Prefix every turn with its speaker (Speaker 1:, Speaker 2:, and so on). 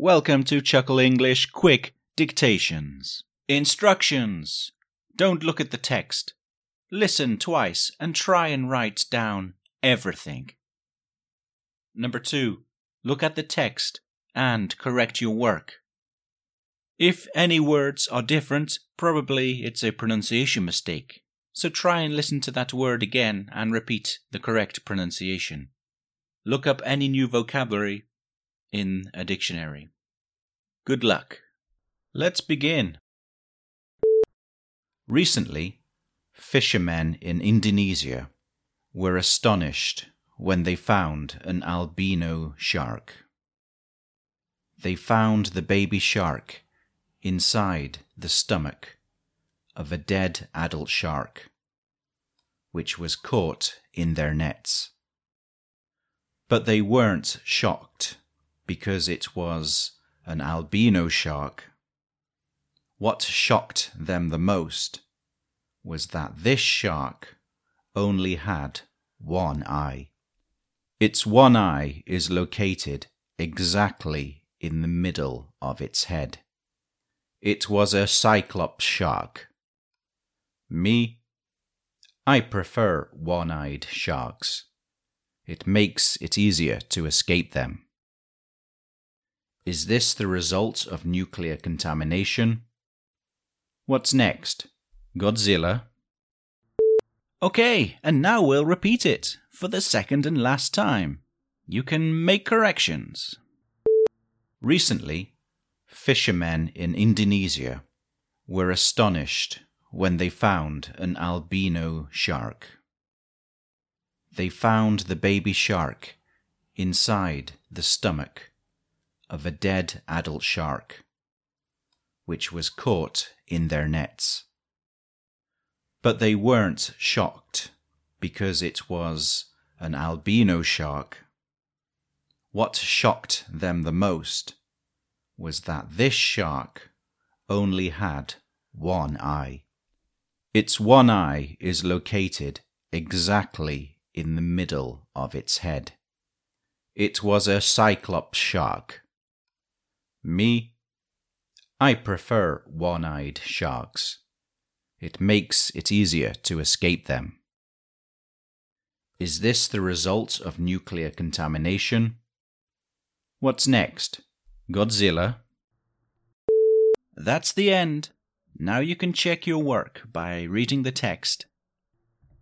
Speaker 1: Welcome to Chuckle English Quick Dictations. Instructions. Don't look at the text. Listen twice and try and write down everything. Number two, look at the text and correct your work. If any words are different, probably it's a pronunciation mistake. So try and listen to that word again and repeat the correct pronunciation. Look up any new vocabulary in a dictionary. Good luck. Let's begin. Recently, fishermen in Indonesia were astonished when they found an albino shark. They found the baby shark inside the stomach of a dead adult shark, which was caught in their nets. But they weren't shocked because it was an albino shark. What shocked them the most was that this shark only had one eye. Its one eye is located exactly in the middle of its head. It was a cyclops shark. Me, I prefer one eyed sharks. It makes it easier to escape them. Is this the result of nuclear contamination? What's next? Godzilla? Okay, and now we'll repeat it for the second and last time. You can make corrections. Recently, fishermen in Indonesia were astonished when they found an albino shark. They found the baby shark inside the stomach of a dead adult shark, which was caught in their nets. But they weren't shocked because it was an albino shark. What shocked them the most was that this shark only had one eye. Its one eye is located exactly in the middle of its head. It was a cyclops shark. Me, I prefer one eyed sharks. It makes it easier to escape them. Is this the result of nuclear contamination? What's next? Godzilla? That's the end. Now you can check your work by reading the text